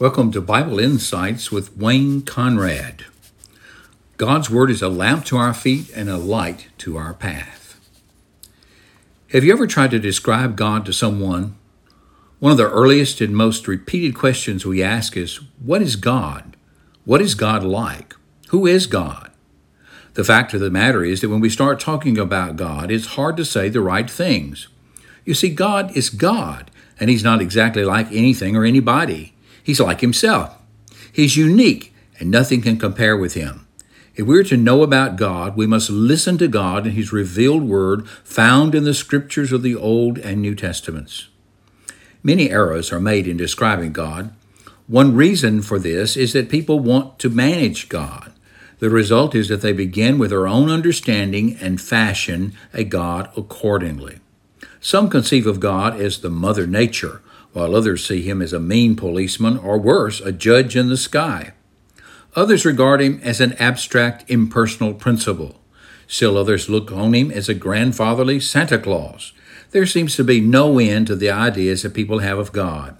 Welcome to Bible Insights with Wayne Conrad. God's Word is a lamp to our feet and a light to our path. Have you ever tried to describe God to someone? One of the earliest and most repeated questions we ask is What is God? What is God like? Who is God? The fact of the matter is that when we start talking about God, it's hard to say the right things. You see, God is God, and He's not exactly like anything or anybody. He's like himself. He's unique, and nothing can compare with him. If we're to know about God, we must listen to God and His revealed word found in the scriptures of the Old and New Testaments. Many errors are made in describing God. One reason for this is that people want to manage God. The result is that they begin with their own understanding and fashion a God accordingly. Some conceive of God as the mother nature, while others see him as a mean policeman or worse, a judge in the sky. Others regard him as an abstract, impersonal principle. Still others look on him as a grandfatherly Santa Claus. There seems to be no end to the ideas that people have of God.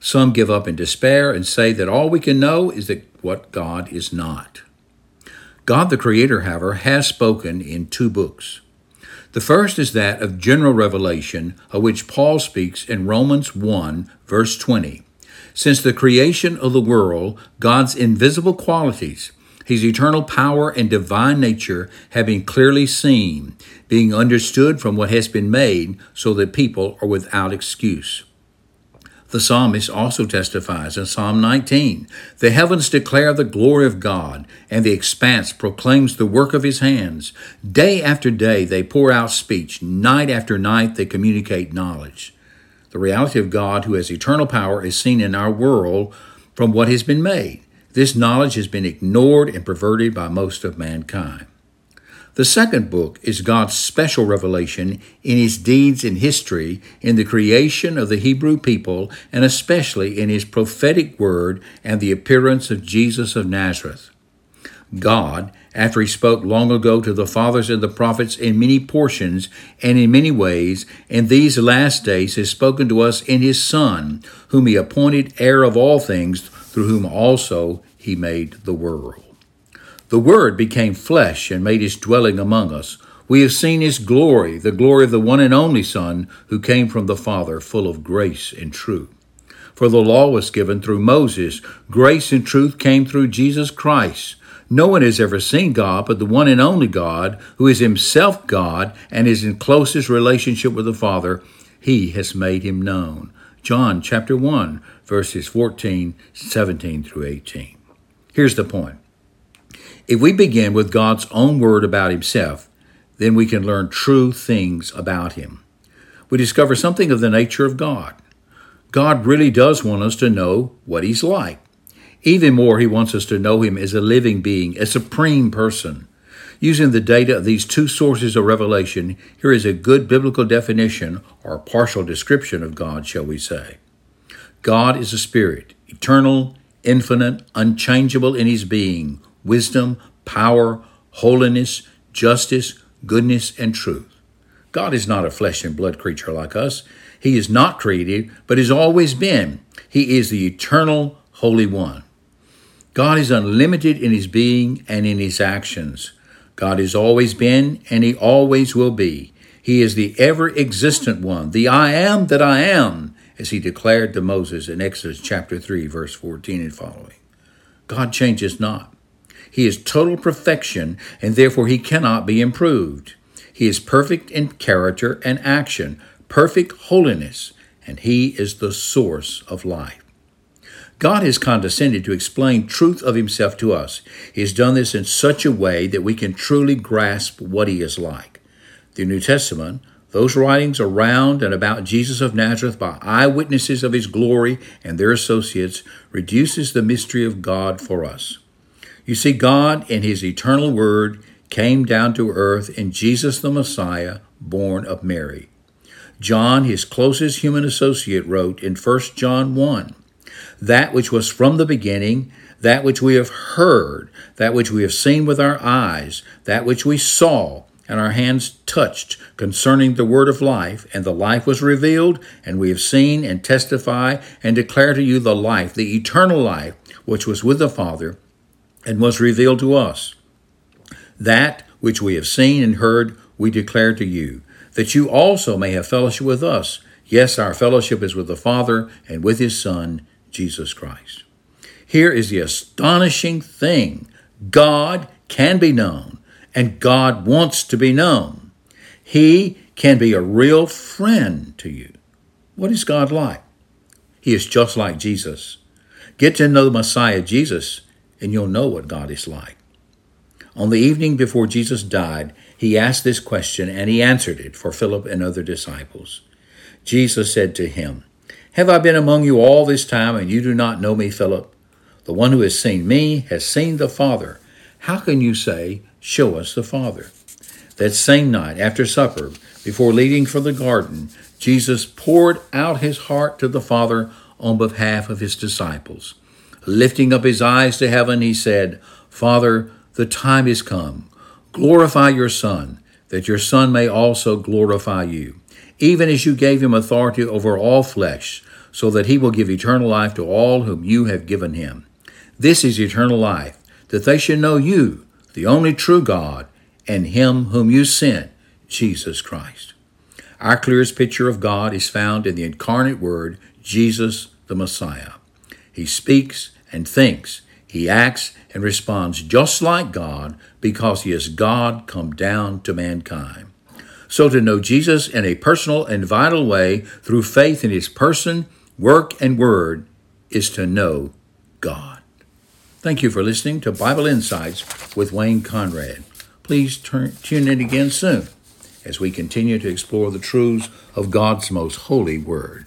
Some give up in despair and say that all we can know is that what God is not. God the Creator, however, has spoken in two books. The first is that of general revelation, of which Paul speaks in Romans 1, verse 20. Since the creation of the world, God's invisible qualities, his eternal power and divine nature have been clearly seen, being understood from what has been made, so that people are without excuse. The psalmist also testifies in Psalm 19 The heavens declare the glory of God, and the expanse proclaims the work of his hands. Day after day they pour out speech, night after night they communicate knowledge. The reality of God, who has eternal power, is seen in our world from what has been made. This knowledge has been ignored and perverted by most of mankind. The second book is God's special revelation in his deeds in history, in the creation of the Hebrew people, and especially in his prophetic word and the appearance of Jesus of Nazareth. God, after he spoke long ago to the fathers and the prophets in many portions and in many ways, in these last days has spoken to us in his Son, whom he appointed heir of all things, through whom also he made the world. The Word became flesh and made his dwelling among us. We have seen his glory, the glory of the one and only Son, who came from the Father, full of grace and truth. For the law was given through Moses, grace and truth came through Jesus Christ. No one has ever seen God but the one and only God, who is himself God and is in closest relationship with the Father. He has made him known. John chapter 1, verses 14, 17 through 18. Here's the point. If we begin with God's own word about himself, then we can learn true things about him. We discover something of the nature of God. God really does want us to know what he's like. Even more, he wants us to know him as a living being, a supreme person. Using the data of these two sources of revelation, here is a good biblical definition or partial description of God, shall we say. God is a spirit, eternal, infinite, unchangeable in his being, wisdom, power, holiness, justice, goodness, and truth. God is not a flesh and blood creature like us. He is not created, but has always been. He is the eternal Holy One. God is unlimited in his being and in his actions. God has always been and he always will be. He is the ever existent one, the I am that I am, as he declared to Moses in Exodus chapter 3, verse 14 and following. God changes not. He is total perfection, and therefore he cannot be improved. He is perfect in character and action, perfect holiness, and he is the source of life. God has condescended to explain truth of himself to us. He has done this in such a way that we can truly grasp what he is like. The New Testament, those writings around and about Jesus of Nazareth by eyewitnesses of his glory and their associates, reduces the mystery of God for us. You see, God, in His eternal Word, came down to earth in Jesus the Messiah, born of Mary. John, his closest human associate, wrote in 1 John 1 That which was from the beginning, that which we have heard, that which we have seen with our eyes, that which we saw, and our hands touched concerning the word of life, and the life was revealed, and we have seen and testify and declare to you the life, the eternal life, which was with the Father and was revealed to us. That which we have seen and heard, we declare to you, that you also may have fellowship with us. Yes, our fellowship is with the Father and with his Son, Jesus Christ. Here is the astonishing thing God can be known and God wants to be known. He can be a real friend to you. What is God like? He is just like Jesus. Get to know the Messiah Jesus, and you'll know what God is like. On the evening before Jesus died, he asked this question, and he answered it for Philip and other disciples. Jesus said to him, Have I been among you all this time, and you do not know me, Philip? The one who has seen me has seen the Father. How can you say, Show us the Father. That same night, after supper, before leaving for the garden, Jesus poured out his heart to the Father on behalf of his disciples. Lifting up his eyes to heaven, he said, Father, the time is come. Glorify your Son, that your Son may also glorify you, even as you gave him authority over all flesh, so that he will give eternal life to all whom you have given him. This is eternal life, that they should know you, the only true God, and Him whom you sent, Jesus Christ. Our clearest picture of God is found in the incarnate Word, Jesus the Messiah. He speaks and thinks, he acts and responds just like God because he is God come down to mankind. So to know Jesus in a personal and vital way through faith in his person, work, and word is to know God. Thank you for listening to Bible Insights with Wayne Conrad. Please turn, tune in again soon as we continue to explore the truths of God's most holy word.